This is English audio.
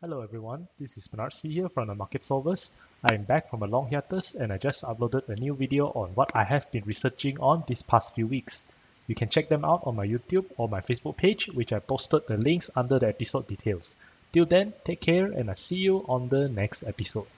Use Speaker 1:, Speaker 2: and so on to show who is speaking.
Speaker 1: Hello everyone, this is Bernard C here from the Market Solvers. I am back from a long hiatus and I just uploaded a new video on what I have been researching on these past few weeks. You can check them out on my YouTube or my Facebook page, which I posted the links under the episode details. Till then, take care and I see you on the next episode.